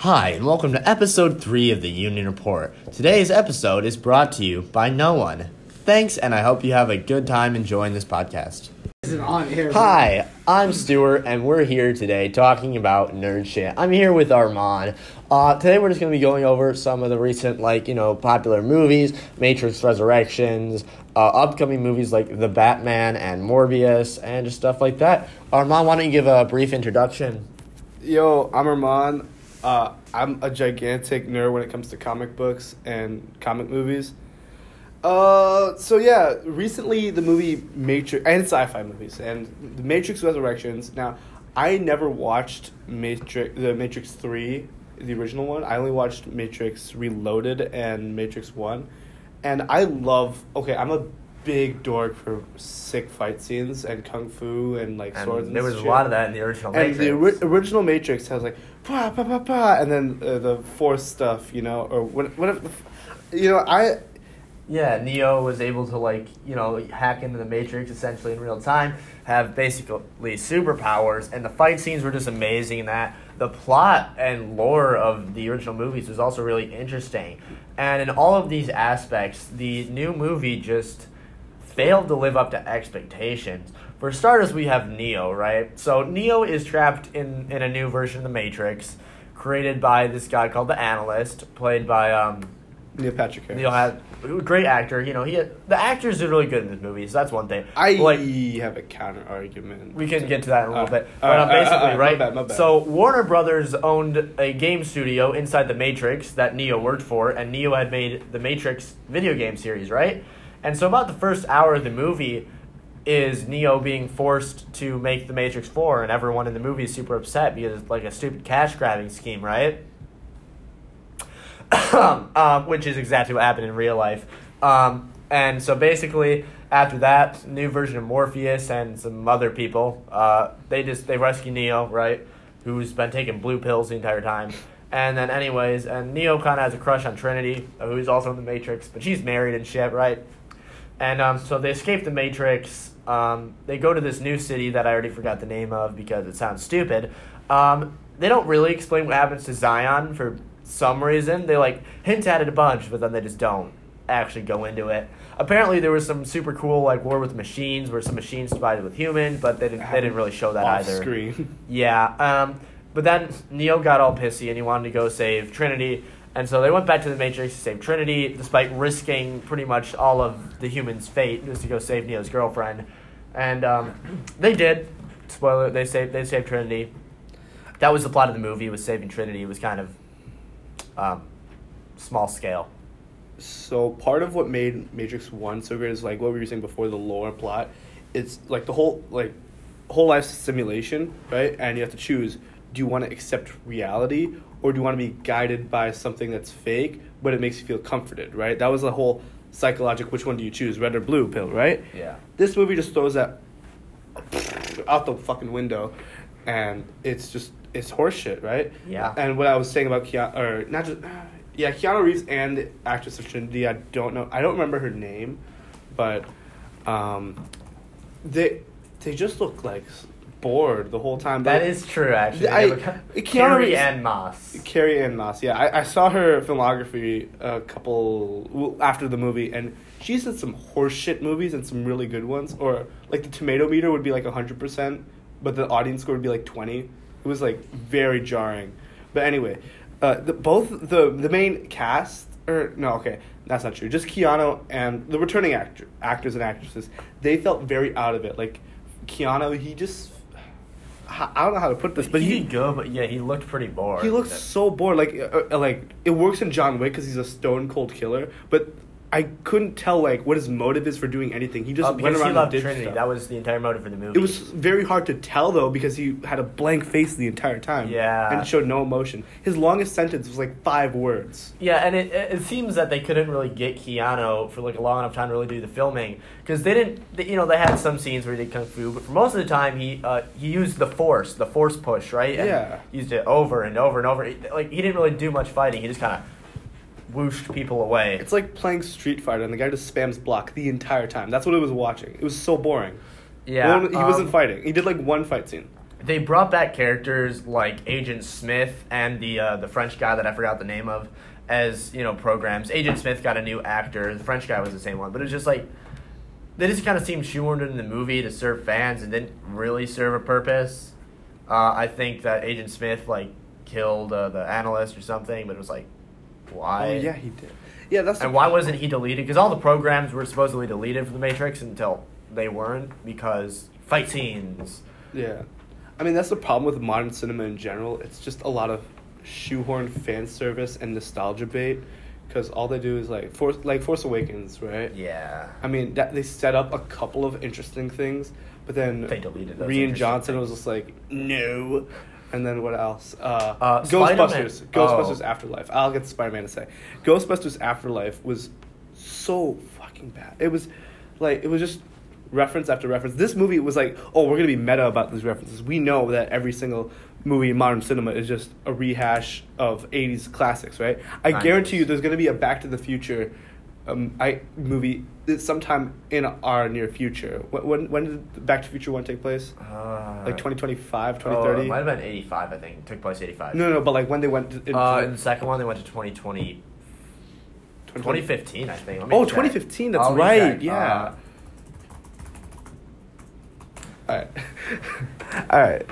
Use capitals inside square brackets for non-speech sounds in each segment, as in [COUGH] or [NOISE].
Hi, and welcome to episode 3 of the Union Report. Today's episode is brought to you by no one. Thanks, and I hope you have a good time enjoying this podcast. Is it on air? Hi, I'm Stuart, and we're here today talking about nerd shit. I'm here with Armaan. Uh, today we're just going to be going over some of the recent, like, you know, popular movies, Matrix Resurrections, uh, upcoming movies like The Batman and Morbius, and just stuff like that. Armaan, why don't you give a brief introduction? Yo, I'm Armaan. Uh, I'm a gigantic nerd when it comes to comic books and comic movies. Uh, so yeah, recently the movie Matrix and sci-fi movies and the Matrix Resurrections. Now, I never watched Matrix, the Matrix Three, the original one. I only watched Matrix Reloaded and Matrix One, and I love. Okay, I'm a big dork for sick fight scenes and kung fu and like And swords. And there was a lot of that in the original And Matrix. the ori- original Matrix has like pa pa pa pa, and then uh, the Force stuff, you know, or what, whatever. You know, I Yeah, Neo was able to like you know hack into the Matrix essentially in real time, have basically superpowers, and the fight scenes were just amazing. In that the plot and lore of the original movies was also really interesting, and in all of these aspects, the new movie just failed to live up to expectations. For starters, we have Neo, right? So Neo is trapped in in a new version of the Matrix, created by this guy called the Analyst, played by um. Neil Patrick Harris. Neil had great actor. You know, he had, the actors are really good in this movie, so that's one thing. I But, like have a counter argument. we can get to that in a little Uh, bit, uh, but um, uh, basically, uh, uh, my right? bad, my bad. So Warner Brothers owned a game studio inside the Matrix that Neo worked for, and Neo had made the Matrix video game series, right? And so about the first hour of the movie is Neo being forced to make the Matrix Four, and everyone in the movie is super upset because it's like a stupid cash grabbing scheme, right? [COUGHS] um, which is exactly what happened in real life. Um, and so basically, after that, new version of Morpheus and some other people, uh, they just they rescue Neo, right? Who's been taking blue pills the entire time. And then, anyways, and Neo kind of has a crush on Trinity, who's also in the Matrix, but she's married and shit, right? And um, so they escape the Matrix. Um, they go to this new city that I already forgot the name of because it sounds stupid. Um, they don't really explain what happens to Zion for some reason. They like hint at it a bunch, but then they just don't actually go into it. Apparently, there was some super cool like war with machines, where some machines divided with humans, but they didn't. They didn't really show that Off either. screen. [LAUGHS] Yeah. Um, but then Neo got all pissy and he wanted to go save Trinity. And so they went back to the Matrix to save Trinity, despite risking pretty much all of the humans' fate just to go save Neo's girlfriend. And um, [CLEARS THROAT] they did. Spoiler: they saved they saved Trinity. That was the plot of the movie. Was saving Trinity. It was kind of um, small scale. So part of what made Matrix One so great is like what we were saying before the lore plot. It's like the whole like whole life simulation, right? And you have to choose: do you want to accept reality, or do you want to be guided by something that's fake, but it makes you feel comforted, right? That was the whole psychological. Which one do you choose, red or blue pill, right? Yeah. This movie just throws that out the fucking window, and it's just it's horseshit, right? Yeah. And what I was saying about Keanu, or not just, [SIGHS] yeah, Keanu Reeves and the actress of Trinity. I don't know. I don't remember her name, but um, they they just look like bored the whole time. That They- is true, actually. I- Keanu Carrie Ann Moss. Carrie Ann Moss. Yeah, I, I saw her filmography a couple after the movie, and she's in some horseshit movies and some really good ones. Or like the tomato meter would be like hundred percent, but the audience score would be like twenty. It was like very jarring. But anyway, uh, the, both the the main cast or no, okay, that's not true. Just Keanu and the returning actor actors and actresses. They felt very out of it. Like Keanu, he just. I don't know how to put this, but he he, did good, but yeah, he looked pretty bored. he looks so bored. Like, uh, uh, like it works in John Wick because he's a stone cold killer. But I couldn't tell like what his motive is for doing anything. He just Uh, went around he loved and did Trinity. stuff. That was the entire motive for the movie. It was very hard to tell though because he had a blank face the entire time. Yeah. and showed no emotion. His longest sentence was like five words. Yeah, and it, it seems that they couldn't really get Keanu for like a long enough time to really do the filming because they didn't. They, you know, they had some scenes where he did kung fu, but for most of the time he uh, he used the force, the force push, right? And Yeah. used it over and over and over. Like he didn't really do much fighting. He just kind of whooshed people away. It's like playing Street Fighter and the guy just spams block the entire time. That's what I was watching. It was so boring. yeah, one- he wasn't um, fighting. He did like one fight scene. they brought back characters like Agent Smith and the uh, the French guy that I forgot the name of as you know programs. Agent Smith got a new actor. The French guy was the same one, but it was just like they just kind of seemed shoehorned in the movie to serve fans and didn't really serve a purpose. Uh, I think that Agent Smith like killed uh, the analyst or something, but it was like why? Oh yeah, he did. Yeah, that's. And why wasn't he deleted? Because all the programs were supposedly deleted from the Matrix until they weren't because fight scenes. Yeah, I mean that's the problem with modern cinema in general. It's just a lot of shoehorn fan service and nostalgia bait. Because all they do is like Force, like Force Awakens, right? Yeah. I mean, that they set up a couple of interesting things, but then They deleted those Rian Johnson things. was just like, no. And then what else? Uh, Uh, Ghostbusters. Spider-Man. Ghostbusters Oh. Afterlife. I'll get Spider Man to say. Ghostbusters Afterlife was so fucking bad. It was like it was just reference after reference. This movie was like, oh, we're gonna be meta about these references. We know that every single movie in modern cinema is just a rehash of '80s classics, right? I Nice. guarantee you, there's gonna be a Back to the Future. Um, I movie sometime in our near future. When when, when did Back to Future one take place? Uh, Like 2025, Oh, 2030? it might have been 85, I think. It took place 85. no, no, but like when they went into Uh, in the second one, they went to 2020, 2020 2015, I think. Oh, check. 2015, that's I'll right, yeah. Uh, All right. [LAUGHS] All right.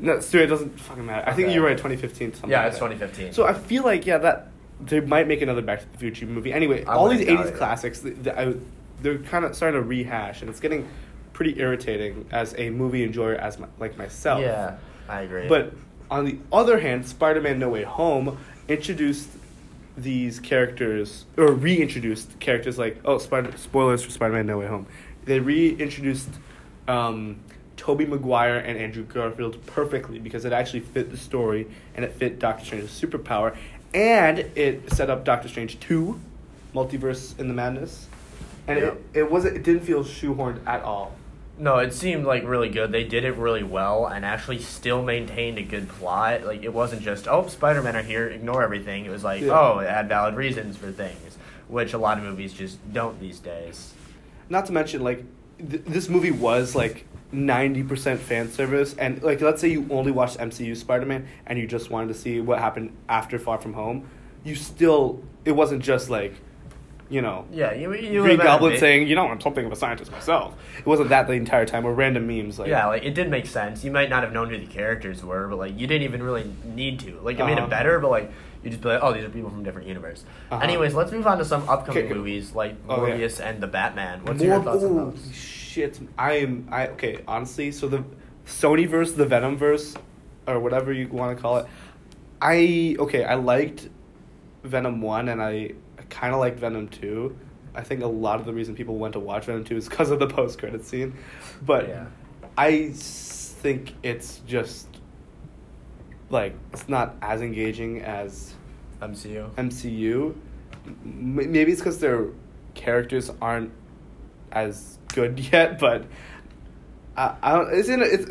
No, Stuart, it doesn't fucking matter. I think you're right, 2015. Something yeah, it's that. 2015. So I feel like, yeah, that they might make another Back to the Future movie. Anyway, I all these 80s it. classics, they, they're kind of starting to rehash, and it's getting pretty irritating as a movie enjoyer as my, like myself. yeah, I agree. But on the other hand, Spider-Man: No Way Home introduced these characters or reintroduced characters like oh, Spider spoilers for Spider-Man: No Way Home. They reintroduced um, Tobey Maguire and Andrew Garfield perfectly because it actually fit the story and it fit Doctor Strange's superpower, and it set up Doctor Strange two, Multiverse in the Madness, and Yeah. it it wasn't it didn't feel shoehorned at all. no, it seemed like really good. They did it really well and actually still maintained a good plot. Like, it wasn't just, oh, Spider Man are here, ignore everything. It was like, Yeah. oh, it had valid reasons for things, which a lot of movies just don't these days. not to mention like th- this movie was like 90% fan service and like let's say you only watched MCU Spider-Man and you just wanted to see what happened after Far From Home you still it wasn't just like you know Yeah, you, you Green Goblin saying you know I'm something of a scientist myself it wasn't that the entire time or random memes like yeah, like it did make sense. You might not have known who the characters were, but like you didn't even really need to. Like it made Uh-huh. it better, but like you just be like, oh, these are people from different universe. Uh-huh. Anyways, let's move on to some upcoming Okay, movies like Oh, yeah. Morbius and the Batman. What's More, your thoughts on those? Shit I am I okay honestly so the Sony verse the Venom verse or whatever you want to call it I okay I liked Venom 1 and I kind of liked Venom 2 I think a lot of the reason people went to watch Venom 2 is because of the post credit scene but Yeah. I think it's just like it's not as engaging as MCU. MCU. M- maybe it's because their characters aren't as good [LAUGHS] yet, but I, I don't. It's in a, it's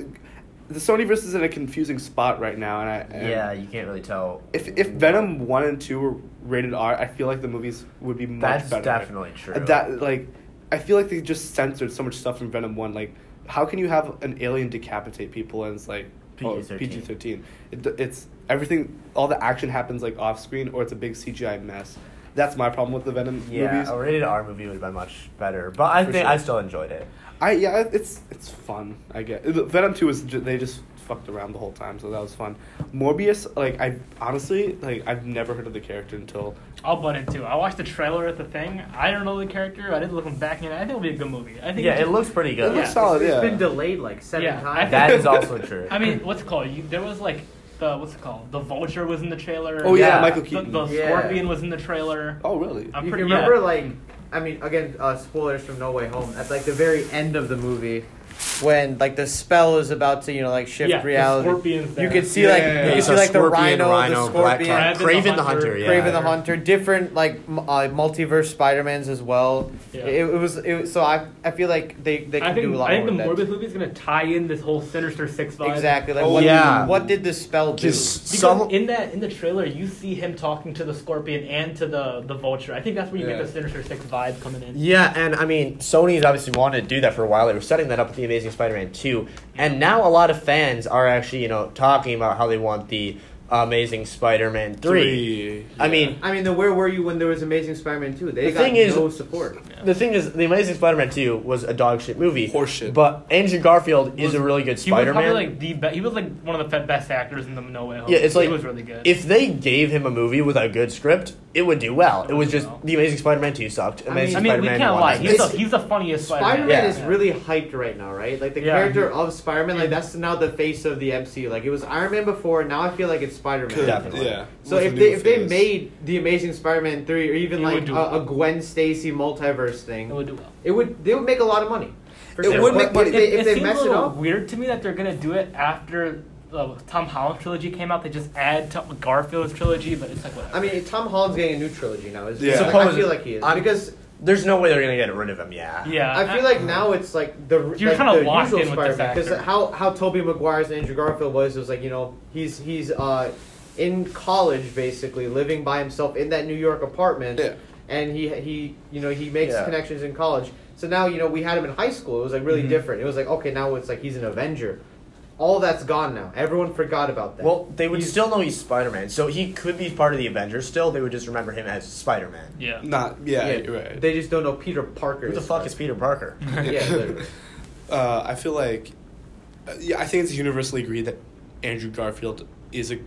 the Sonyverse is in a confusing spot right now, and I and Yeah, you can't really tell. If if Venom one and two were rated R, I feel like the movies would be much That's better. definitely true. That like, I feel like they just censored so much stuff from Venom one. Like, how can you have an alien decapitate people and it's like PG-13. PG thirteen? It, it's everything. All the action happens like off screen, or it's a big CGI mess. That's my problem with the Venom yeah, movies. a rated R movie would have been much better, but I For think sure. I still enjoyed it. I yeah, it's it's fun. I get the Venom two is ju- they just fucked around the whole time, so that was fun. Morbius, like I honestly like I've never heard of the character until I'll butt in too. I watched the trailer at the thing. I don't know the character. I didn't look him back in. I think it'll be a good movie. I think Yeah, it just- looks pretty good. It looks yeah. solid. It's, yeah. it's been delayed like seven Yeah, times. think- That is also true. I mean, what's it called? You, there was like the what's it called? The Vulture was in the trailer. Oh yeah, Yeah. Michael The, Keaton. the Yeah. Scorpion was in the trailer. oh really? I'm you pretty can remember yeah. like I mean again uh, spoilers from No Way Home at like the very end of the movie when like the spell is about to you know like shift yeah, the reality. Scorpion's You could see Yeah, like yeah, you yeah. could It's see a like the Scorpion, rhino, Rhino, the Black scorpion, Cat, Kraven Craven the the Hunter, Hunter, yeah. Kraven the Hunter, different like uh, multiverse Spider-Mans as well. Yeah. It, it was it was, so I I feel like they they can think do a lot I think more the Morbius movie is gonna tie in this whole Sinister Six vibe. Exactly. Like Oh, what, yeah. what did the spell do? Because some. in that in the trailer, you see him talking to the Scorpion and to the the Vulture. I think that's where you Yeah. get the Sinister Six vibe coming in. Yeah, and I mean, Sony's obviously wanted to do that for a while. They were setting that up with the Amazing Amazing Spider-Man two, and now a lot of fans are actually you know talking about how they want the Amazing Spider-Man three. I yeah. mean, I mean, then where were you when there was Amazing Spider-Man 2? They The got thing is- no support. the thing is, the Amazing Spider-Man two was a dog shit movie. Horseshit. But Andrew Garfield is a really good He was Spider-Man. probably like the be- he was like one of the best actors in the No Way Home. Yeah, it's like- he was really good. if they gave him a movie with a good script, it would do well. It was just Well. the Amazing Spider-Man two sucked. Amazing I mean, we Spider-Man can't one lie. He's the, he's the funniest Spider-Man. Spider-Man Yeah. is really hyped right now, right? Like the Yeah. character of Spider-Man, like that's now the face of the MCU. Like it was Iron Man before, now I feel like it's Spider-Man. Definitely. Yeah. So With if a they new if they made the Amazing Spider-Man three, or even It like would do a, a Gwen Stacy multiverse thing, it would do well. it would they would make a lot of money. For It sure. would But make money. if they, it, if they seems mess a it little up. weird to me that they're gonna do it after the Tom Holland trilogy came out. They just add to Garfield's trilogy, but it's like whatever. I mean, Tom Holland's getting a new trilogy now. Is Yeah. I feel like he is I'm- because There's no way they're gonna get rid of him. Yeah. yeah, I feel like now it's like the You're like kinda the locked usual in with this because how how Tobey Maguire's and Andrew Garfield was was like you know he's he's uh in college basically living by himself in that New York apartment Yeah. and he he you know he makes Yeah. connections in college. So now you know we had him in high school. It was like really Mhm. different. It was like okay now it's like he's an Avenger. All that's gone now. Everyone forgot about that. Well, they would He's- still know he's Spider-Man, so he could be part of the Avengers. Still, they would just remember him as Spider-Man. yeah. Not. Yeah. yeah, right. They just don't know Peter Parker. Who the fuck is Peter Parker? [LAUGHS] Yeah, [LAUGHS] uh, I feel like, uh, yeah, I think it's universally agreed that Andrew Garfield is a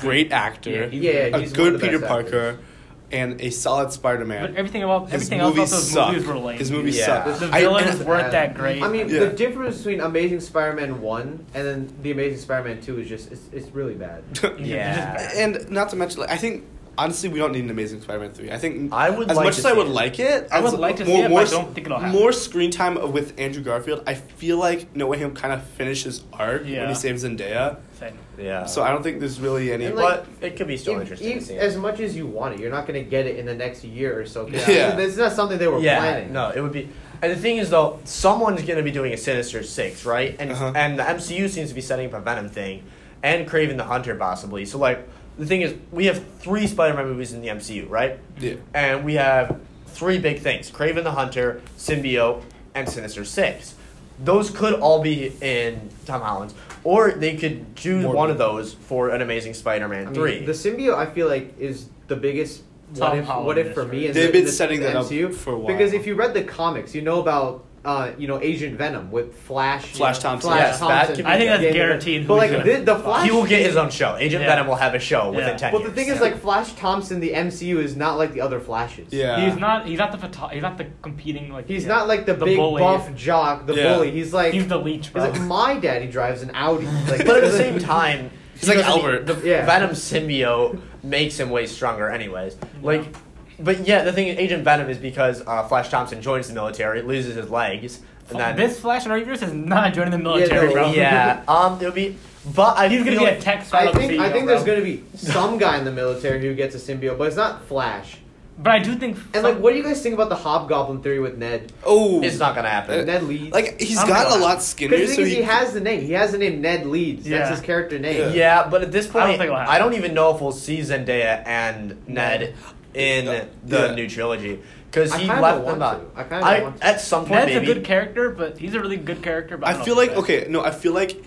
great actor, Yeah, he's- Yeah, a he's one of good the Peter best Parker, actors. And a solid Spider-Man. But everything about His everything else about movies those suck. movies were lame. His movies Yeah. suck. the I- villains and- weren't that great. I mean, Yeah. the difference between Amazing Spider-Man one and then the Amazing Spider-Man two is just it's, it's really bad. [LAUGHS] Yeah. and not to mention, like, I think honestly, we don't need an Amazing Spider-Man three. I think I would as like much as I would it. like it, I would like to more, see it, but more, I don't think it'll happen. more screen time with Andrew Garfield. I feel like No Way Home kind of finishes arc when he saves Zendaya. Same. Yeah. So I don't think there's really any. And, like, but it could be still If- interesting to if- see. it. as much as you want it, you're not going to get it in the next year or so. 'cause Yeah. it's not something they were yeah, planning. no, it would be. And the thing is, though, someone's going to be doing a Sinister Six, right? And Uh-huh. and the MCU seems to be setting up a Venom thing, and Kraven the Hunter possibly. So like, the thing is, we have three Spider-Man movies in the MCU, right? Yeah. And we have three big things: Kraven the Hunter, Symbiote, and Sinister Six. Those could all be in Tom Holland's, or they could choose More one of those for an Amazing Spider-Man I mean, three. the symbiote I feel like is the biggest. What Tom if, Holland what if for me? in They've the, been in the, setting the that up MCU. for a while. Because if you read the comics, you know about uh, you know Agent Venom with Flash. you Flash know, Thompson. Flash Yes, that Thompson. be I think that's guaranteed But like the, gonna- the Flash, he will get his own show. Agent Yeah. Venom will have a show within Yeah. ten Well, years. the thing is, like Flash Thompson, the MCU is not like the other Flashes. Yeah. He's not. He's not the photo- He's not the competing like. He's yeah. not like the, The big bully. buff jock, the Yeah. bully. He's like He's the leech, he's like my daddy drives an Audi. [LAUGHS] Like, but at the [LAUGHS] same time, He's like Albert. The Yeah. Venom symbiote makes him way stronger, anyways. Like, but yeah, the thing is, Agent Venom is because uh, Flash Thompson joins the military, loses his legs, and then this Flash in our universe is not joining the military, no, bro. yeah, [LAUGHS] um, it'll be. But I He's gonna be like, a tech I startup think I CEO, think bro. there's gonna be some guy in the military who gets a symbiote, but it's not Flash. But I do think. And like, what do you guys think about the Hobgoblin theory with Ned? oh, it's not gonna happen. Ned Leeds. like he's I don't gotten a lot because skinnier. the thing So is, he, he has the name. He has the name Ned Leeds. Yeah. That's his character name. yeah, but at this I don't point, think. I don't even know if we'll see Zendaya and Ned in Uh, the yeah. new trilogy because he left want them out. to. I kinda want to. at some point Ned's maybe a good character, but he's a really good character. But I, I feel like okay, no, I feel like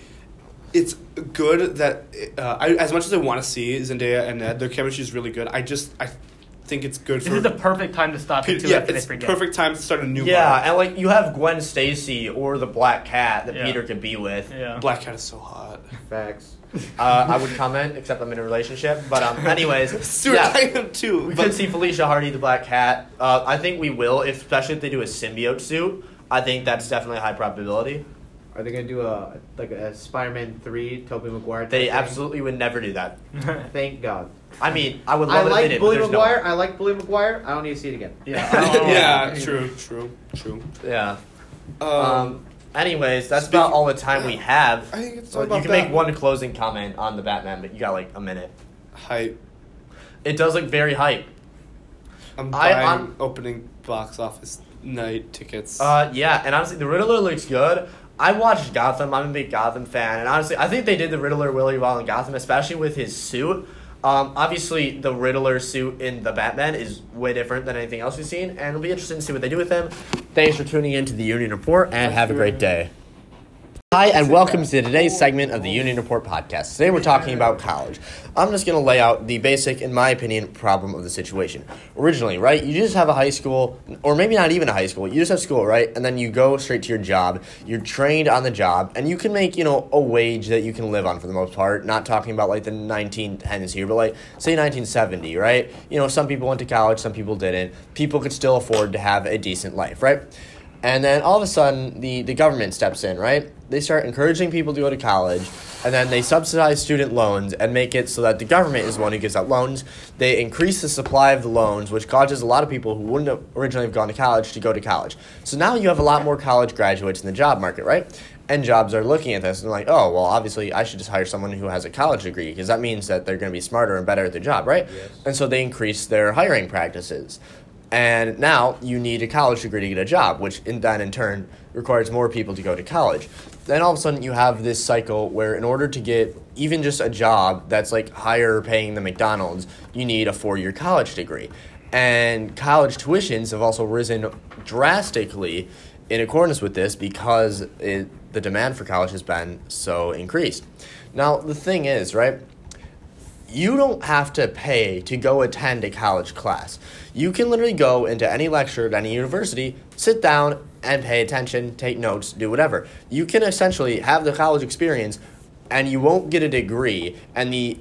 it's good that uh, I, as much as I want to see Zendaya and Ned, their chemistry is really good. I just I think it's good This for is the perfect time to stop Pe- it too yeah, after they it's forget. perfect time to start a new. Yeah, arc. and like you have Gwen Stacy or the Black Cat that Yeah. Peter could be with. Yeah. Black Cat is so hot. Facts. Uh, I would comment, except I'm in a relationship. But um, [LAUGHS] anyways, Stuart, yeah, I am too. we but- could see Felicia Hardy, the Black Cat. Uh, I think we will, if, especially if they do a symbiote suit. I think that's definitely a high probability. Are they gonna do a like a Spider-Man three, Tobey Maguire? They thing? absolutely would never do that. [LAUGHS] Thank God. I mean, I would I love it if they like did, Bully but there's Maguire. I like Bully Maguire. I don't need to see it again. yeah. [LAUGHS] I [LAUGHS] yeah, true, true, true. Yeah. Um, Um. Anyways, that's speaking- about all the time we have. I think it's So all about you can that. make one closing comment on the Batman, but you got like a minute. hype. It does look very hype. I'm I- buying I'm- opening box office night tickets. Uh, yeah, and honestly, the Riddler looks good. I watched Gotham. I'm a big Gotham fan, and honestly, I think they did the Riddler really well in Gotham, especially with his suit. Um, obviously, the Riddler suit in the Batman is way different than anything else we've seen, and it'll be interesting to see what they do with him. Thanks for tuning in to the Union Report, and have a great day. Hi, and welcome to today's segment of the Union Report podcast. Today we're talking about college. I'm just going to lay out the basic, in my opinion, problem of the situation. Originally, right, you just have a high school, or maybe not even a high school, you just have school, right, and then you go straight to your job. You're trained on the job, and you can make, you know, a wage that you can live on for the most part. Not talking about like the 1910s here, but like, say 1970, right? You know, some people went to college, some people didn't. People could still afford to have a decent life, right? And then all of a sudden, the, the government steps in, right? They start encouraging people to go to college, and then they subsidize student loans and make it so that the government is the one who gives out loans. They increase the supply of the loans, which causes a lot of people who wouldn't have originally have gone to college to go to college. So now you have a lot more college graduates in the job market, right? And jobs are looking at this and like, oh, well, obviously I should just hire someone who has a college degree because that means that they're going to be smarter and better at their job, right? Yes. And so they increase their hiring practices. And now you need a college degree to get a job, which in, then in turn requires more people to go to college. Then all of a sudden you have this cycle where in order to get even just a job that's like higher paying than McDonald's, you need a four year college degree. And college tuitions have also risen drastically in accordance with this because it, the demand for college has been so increased. Now, the thing is, right? You don't have to pay to go attend a college class. You can literally go into any lecture at any university, sit down and pay attention, take notes, do whatever. You can essentially have the college experience and you won't get a degree and the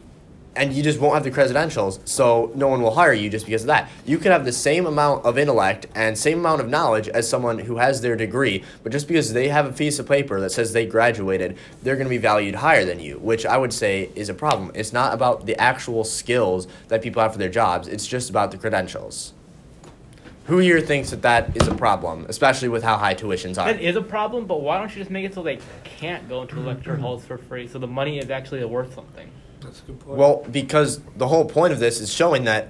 and you just won't have the credentials, so no one will hire you just because of that. You could have the same amount of intellect and same amount of knowledge as someone who has their degree, but just because they have a piece of paper that says they graduated, they're going to be valued higher than you, which I would say is a problem. It's not about the actual skills that people have for their jobs, it's just about the credentials. Who here thinks that that is a problem, especially with how high tuitions are? That is a problem, but why don't you just make it so they can't go into lecture halls for free, so the money is actually worth something? That's a good point. Well, because the whole point of this is showing that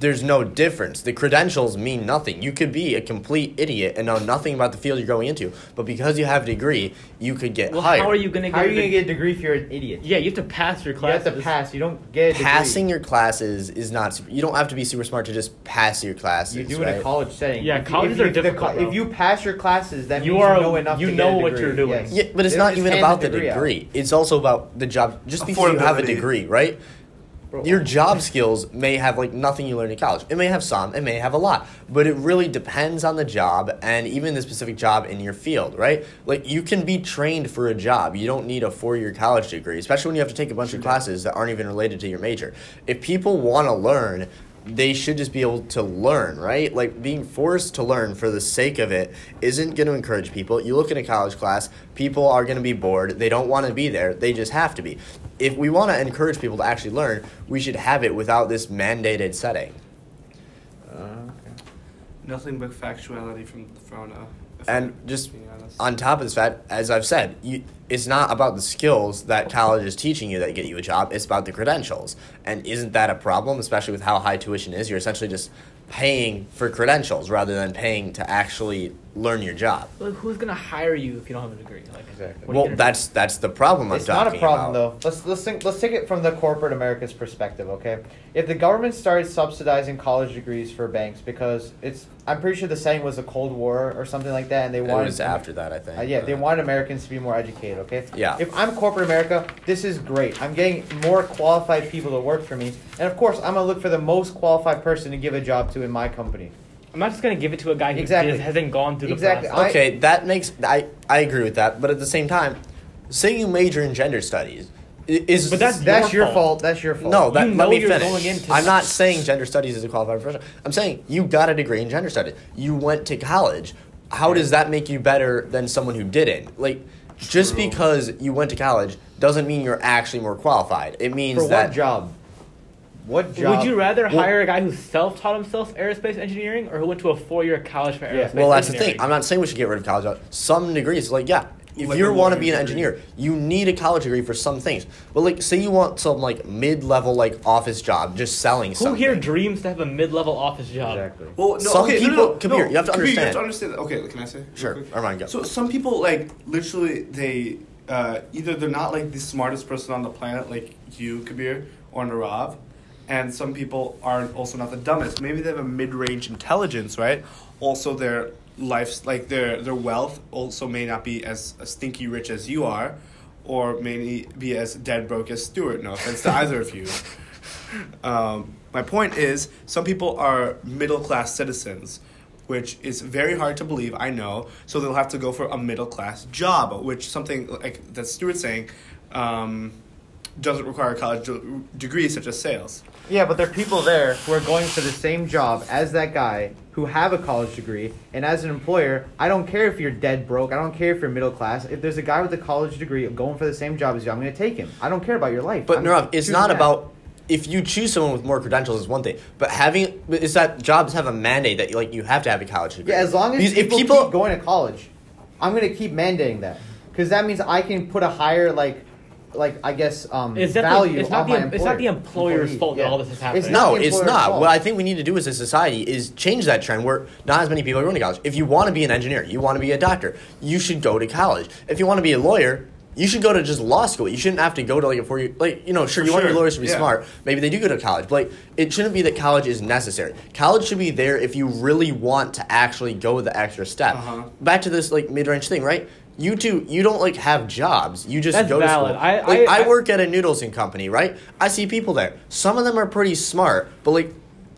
there's no difference. The credentials mean nothing. You could be a complete idiot and know nothing about the field you're going into, but because you have a degree, you could get Well, hired. how are you gonna get? How are you gonna get a degree if you're an idiot? Yeah, you have to pass your class. You have to pass. You don't get a degree. Passing your classes is not. Super, you don't have to be super smart to just pass your classes. You do in a college setting. Yeah, If colleges if are you, the difficult, co- bro. If you pass your classes, that You means are- you know enough. you to know get a what you're doing. Yes. Yeah, but it's They not don't even about the degree degree. It's also about the job. Just because you have a degree, right? Bro, Your job skills may have like nothing you learn in college. It may have some, it may have a lot, but it really depends on the job and even the specific job in your field, right? Like you can be trained for a job. You don't need a four-year college degree, especially when you have to take a bunch of classes that aren't even related to your major. If people want to learn, they should just be able to learn, right? Like being forced to learn for the sake of it isn't going to encourage people. You look in a college class, people are going to be bored. They don't want to be there. They just have to be. If we want to encourage people to actually learn, we should have it without this mandated setting. Uh, okay. Nothing but factuality from from uh, And just on top of this fact, as I've said, you, it's not about the skills that college is teaching you that get you a job. It's about the credentials. And isn't that a problem, especially with how high tuition is? You're essentially just paying for credentials rather than paying to actually learn your job. Like, who's gonna hire you if you don't have a degree? Like, Exactly. what are you Well, gonna do? that's that's the problem I'm It's not a problem about. though. Let's let's think, let's take it from the corporate America's perspective, okay? If the government started subsidizing college degrees for banks because it's I'm pretty sure the setting was a Cold War or something like that, and they It wanted was after that, I think. Uh, yeah, they wanted Americans to be more educated, okay? Yeah. If I'm corporate America, this is great. I'm getting more qualified people to work for me. And of course, I'm going to look for the most qualified person to give a job to in my company. I'm not just gonna give it to a guy who Exactly. just hasn't gone through the Exactly. process. I- Okay, that makes I I agree with that, but at the same time, say you major in gender studies, is But that's That's your your fault. fault. That's your fault. no. That You let me you're finish. going into- I'm not saying gender studies is a qualified profession. I'm saying you got a degree in gender studies. You went to college. How does that make you better than someone who didn't? Like, just because you went to college doesn't mean you're actually more qualified. It means For that what job? What job? Would you rather Well- hire a guy who self-taught himself aerospace engineering or who went to a four-year college for Yeah. aerospace Well, that's the thing. I'm not saying we should get rid of college. Some degrees, like yeah, if Like you want to be an lawyer degree. engineer, you need a college degree for some things. But like, say you want some like mid-level like office job, just selling Who something. here dreams to have a mid-level office job? Exactly. Well, no, Some okay, people- no, no, come no, here, you have to Kabeer, You have understand. to understand. that. Okay, can I say? Sure, quick? Armaan, go. So some people like literally they uh, either they're not like the smartest person on the planet like you, Kabeer, or Neerav, and some people aren't also not the dumbest. Maybe they have a mid-range intelligence, right? Also, they're life like their their wealth also may not be as stinky rich as you are, or may be as dead broke as Stuart. No offense to either of you. [LAUGHS] Um, my point is, some people are middle class citizens, which is very hard to believe. I know, so they'll have to go for a middle class job, which something like that Stuart's saying. Um, doesn't require a college de- degree such as sales. Yeah, but there are people there who are going for the same job as that guy who have a college degree. And as an employer, I don't care if you're dead broke. I don't care if you're middle class. If there's a guy with a college degree going for the same job as you, I'm going to take him. I don't care about your life. But I'm Neerav, it's not that. about if you choose someone with more credentials is one thing, but having is that jobs have a mandate that like you have to have a college degree. Yeah, as long as Because people, if people keep going to college, I'm going to keep mandating that because that means I can put a higher like. Like I guess um, It's value it's not on the my em- it's not the employer. employer's fault that all this is happening. It's not no, the it's employer's not. fault. What I think we need to do as a society is change that trend where not as many people are going to college. If you want to be an engineer, you want to be a doctor, you should go to college. If you want to be a lawyer, you should go to just law school. You shouldn't have to go to like a four year like you know, sure For you want your sure, lawyers to be yeah. smart. Maybe they do go to college, but like it shouldn't be that college is necessary. College should be there if you really want to actually go the extra step. Uh-huh. Back to this like mid range thing, right? You two, you don't like have jobs. You just That's go to school. I- Like, I- I work at a noodles and company, right? I see people there. Some of them are pretty smart, but like,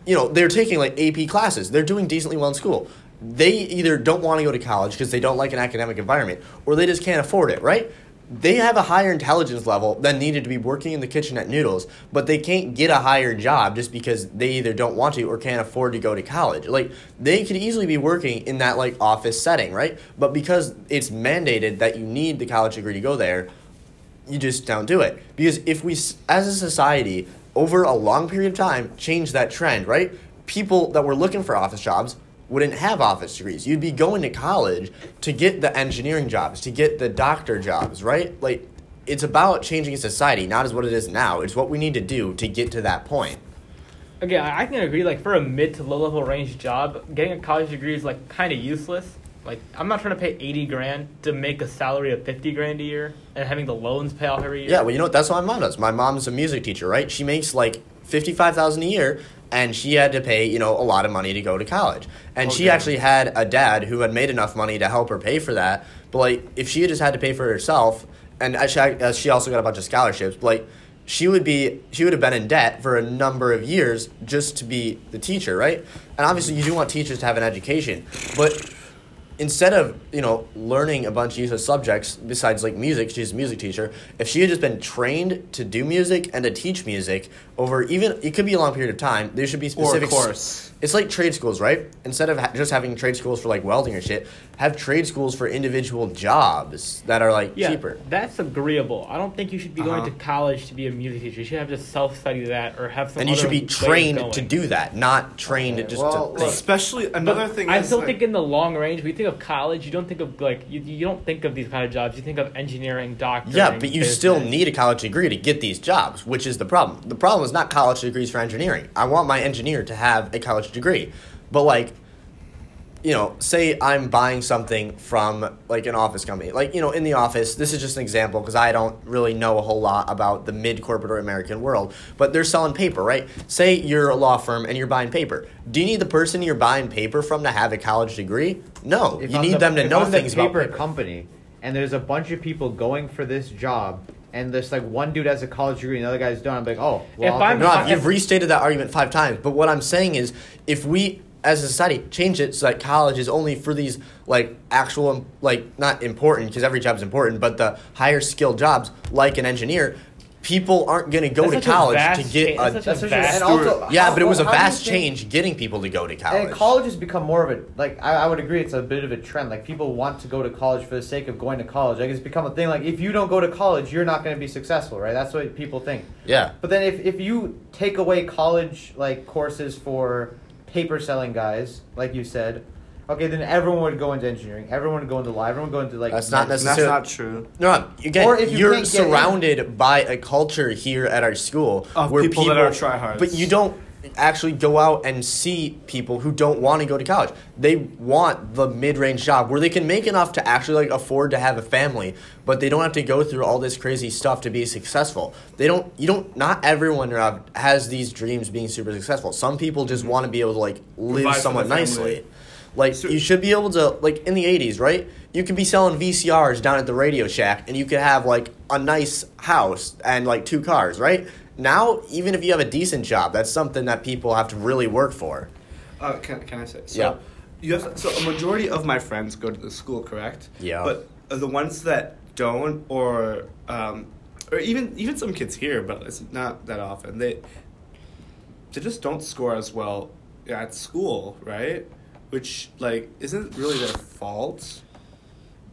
you know, they're taking like AP classes. They're doing decently well in school. They either don't want to go to college because they don't like an academic environment, or they just can't afford it, right? They have a higher intelligence level than needed to be working in the kitchen at Noodles, but they can't get a higher job just because they either don't want to or can't afford to go to college. Like they could easily be working in that like office setting, right? But because it's mandated that you need the college degree to go there, you just don't do it because if we as a society over a long period of time change that trend right people that were looking for office jobs wouldn't have office degrees you'd be going to college to get the engineering jobs to get the doctor jobs right like it's about changing society not as what it is now it's what we need to do to get to that point Again, I can agree. Like for a mid to low level range job, getting a college degree is like kind of useless. Like I'm not trying to pay eighty grand to make a salary of fifty grand a year and having the loans pay off every year. Yeah, well, you know what? That's what my mom does. My mom's a music teacher, right? She makes like fifty-five thousand a year, and she had to pay you know a lot of money to go to college. And she actually had a dad who had made enough money to help her pay for that. But like, if she had just had to pay for it herself, and uh, she also got a bunch of scholarships. But like, she would be she would have been in debt for a number of years just to be the teacher, right? And obviously, you do want teachers to have an education, but instead of you know learning a bunch of useless subjects besides like music she's a music teacher if she had just been trained to do music and to teach music over even it could be a long period of time there should be Or specific s- course. It's like trade schools right instead of ha- just having trade schools for like welding or shit have trade schools for individual jobs that are like Yeah, cheaper that's agreeable. I don't think you should be going Uh-huh. to college to be a music teacher. You should have to self study that or have some. and you should be trained to do that not trained Okay, just well, to think. Especially But another thing. I is, still like- think in the long range, we think of college. You don't think of like you, you don't think of these kind of jobs. You think of engineering, doctor. Yeah, but you still need a college degree to get these jobs, which is the problem. The problem is not college degrees for engineering. I want my engineer to have a college degree. But like you know, say I'm buying something from like an office company. Like, you know, in the office, this is just an example because I don't really know a whole lot about the mid corporate or American world, but they're selling paper, right? Say you're a law firm and you're buying paper. Do you need the person you're buying paper from to have a college degree? No. If you need the- them to know things about paper paper. company, and there's a bunch of people going for this job, and there's like one dude has a college degree and the other guy's don't. I'm like, oh, well, If I'll I'm- take No, you've restated that argument five times. But what I'm saying is, if we as a society change it so that college is only for these like actual like not important because every job is important, but the higher skilled jobs like an engineer, people aren't going to go to college to get cha- a. that's a That's for sure. vast- And also, yeah, but it was a how do you vast change getting people to go to college. And college has become more of a like I, I would agree it's a bit of a trend. Like people want to go to college for the sake of going to college. Like it's become a thing. Like if you don't go to college, you're not going to be successful, right? That's what people think. Yeah. But then if if you take away college like courses for paper selling guys, like you said, okay, then everyone would go into engineering. Everyone would go into law. Everyone would go into like That's not medicine. That's not true. No, again, Or if you you're can't in- surrounded by a culture here at our school Of where people that are tryhards. But you don't actually go out and see people who don't want to go to college. They want the mid-range job where they can make enough to actually like afford to have a family, but they don't have to go through all this crazy stuff to be successful. They don't. You don't. Not everyone Rob, has these dreams being super successful. Some people just mm-hmm. want to be able to like live Provide somewhat the family. nicely. Like So- you should be able to like in the '80s, right? You could be selling VCRs down at the Radio Shack, and you could have like a nice house and like two cars, right? Now, even if you have a decent job, that's something that people have to really work for. Uh, can, can I say? So Yeah. You have so a majority of my friends go to the school, correct? Yeah. But the ones that don't, or um, or even even some kids here, but it's not that often. They they just don't score as well at school, right? Which like isn't really their fault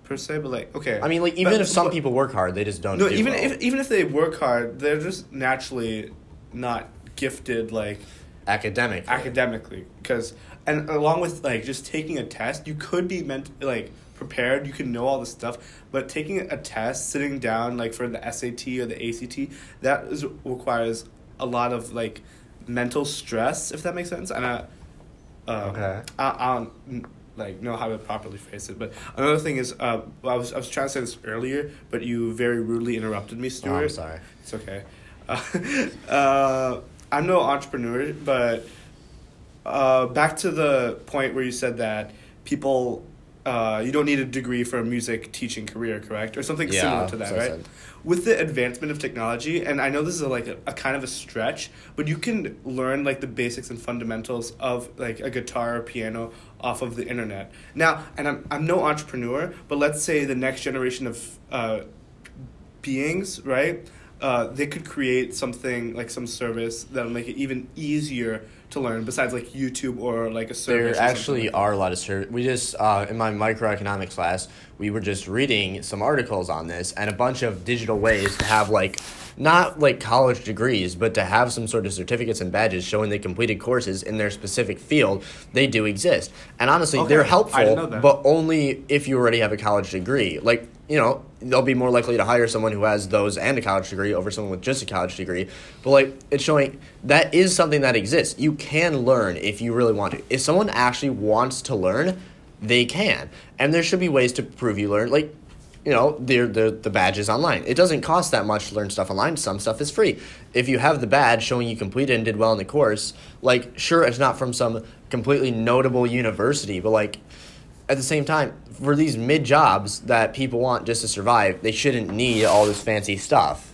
per se, but like okay. I mean, like even But- if some but- people work hard, they just don't. no, do even well. if even if they work hard, they're just naturally not gifted like academic, academically because and along with like just taking a test you could be meant like prepared you can know all the stuff but taking a test sitting down like for the sat or the act that is, requires a lot of like mental stress if that makes sense and i uh, Okay. I, I don't like know how to properly phrase it but another thing is uh, I, was, I was trying to say this earlier but you very rudely interrupted me Oh, I'm sorry. it's okay. Uh, [LAUGHS] uh, I'm no entrepreneur, but uh, back to the point where you said that people, uh, you don't need a degree for a music teaching career, correct? Or something Yeah, similar to that, right? said. With the advancement of technology, and I know this is a, like a, a kind of a stretch, but you can learn like the basics and fundamentals of like a guitar or piano off of the internet. Now, and I'm I'm no entrepreneur, but let's say the next generation of uh, beings, right? Uh, they could create something like some service that'll make it even easier to learn besides like YouTube or like a service. There actually like are a lot of ser- we just uh, in my microeconomics class we were just reading some articles on this and a bunch of digital ways to have like not like college degrees but to have some sort of certificates and badges showing they completed courses in their specific field they do exist and honestly Okay, they're helpful didn't know that. but only if you already have a college degree like you know they'll be more likely to hire someone who has those and a college degree over someone with just a college degree. But like it's showing that is something that exists. You can learn if you really want to. If someone actually wants to learn they can. And there should be ways to prove you learn. Like you know the the the badges online. It doesn't cost that much to learn stuff online. Some stuff is free. If you have the badge showing you completed and did well in the course like sure it's not from some completely notable university but like at the same time, for these mid jobs that people want just to survive, they shouldn't need all this fancy stuff.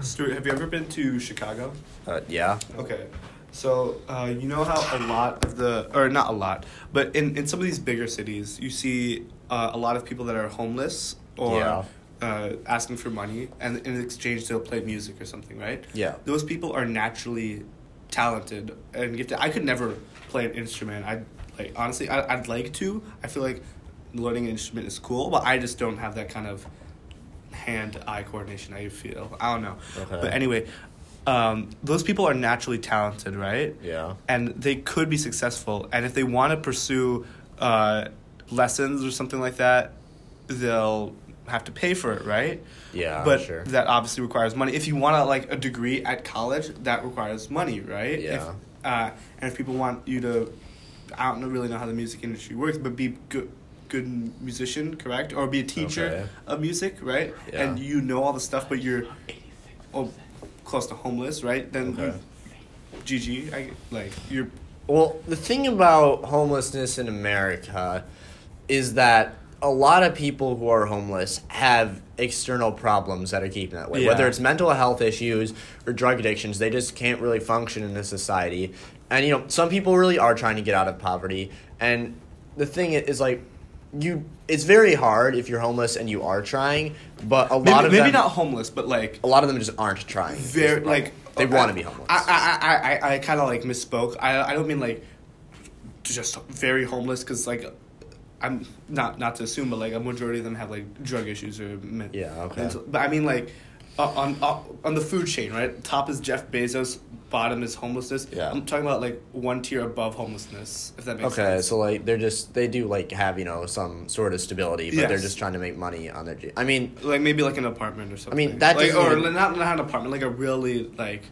Stuart, have you ever been to Chicago? Uh, yeah. Okay. So uh, you know how a lot of the, or not a lot, but in, in some of these bigger cities, you see uh, a lot of people that are homeless or Yeah. uh, asking for money, and in exchange they'll play music or something, right? Yeah. Those people are naturally talented and gifted. I could never play an instrument. I like honestly, I, I'd like to. I feel like learning an instrument is cool, but I just don't have that kind of hand-eye coordination. I feel I don't know. Okay. But anyway, um, those people are naturally talented, right? Yeah. And they could be successful. And if they want to pursue uh, lessons or something like that, they'll have to pay for it, right? Yeah, But sure. that obviously requires money. If you want to like a degree at college, that requires money, right? Yeah. If, uh, and if people want you to, I don't know- really know how the music industry works, but be good, good musician, correct? Or be a teacher Okay. of music, right? Yeah. And you know all the stuff, but you're, oh, close to homeless, right? Then Okay. you, GG, I like you're. Well, the thing about homelessness in America is that a lot of people who are homeless have external problems that are keeping that way. Yeah. Whether it's mental health issues or drug addictions, they just can't really function in a society. And you know, some people really are trying to get out of poverty. And the thing is like you it's very hard if you're homeless and you are trying, but a lot Maybe, of maybe them, not homeless, but like a lot of them just aren't trying. is the very like they uh, I- want to be homeless. I I I I, I kind of like misspoke. I I don't mean like just very homeless because like I'm not not to assume, but like a majority of them have like drug issues or men- Yeah, okay. mental- but I mean like. Uh, on uh, on the food chain, right? Top is Jeff Bezos, bottom is homelessness. Yeah. I'm talking about like one tier above homelessness, if that makes Okay, sense. Okay, so like they're just they do like have you know some sort of stability, but they're just trying to make money on their. I mean, like maybe like an apartment or something. I mean, that like, or even- not not an apartment, like a really like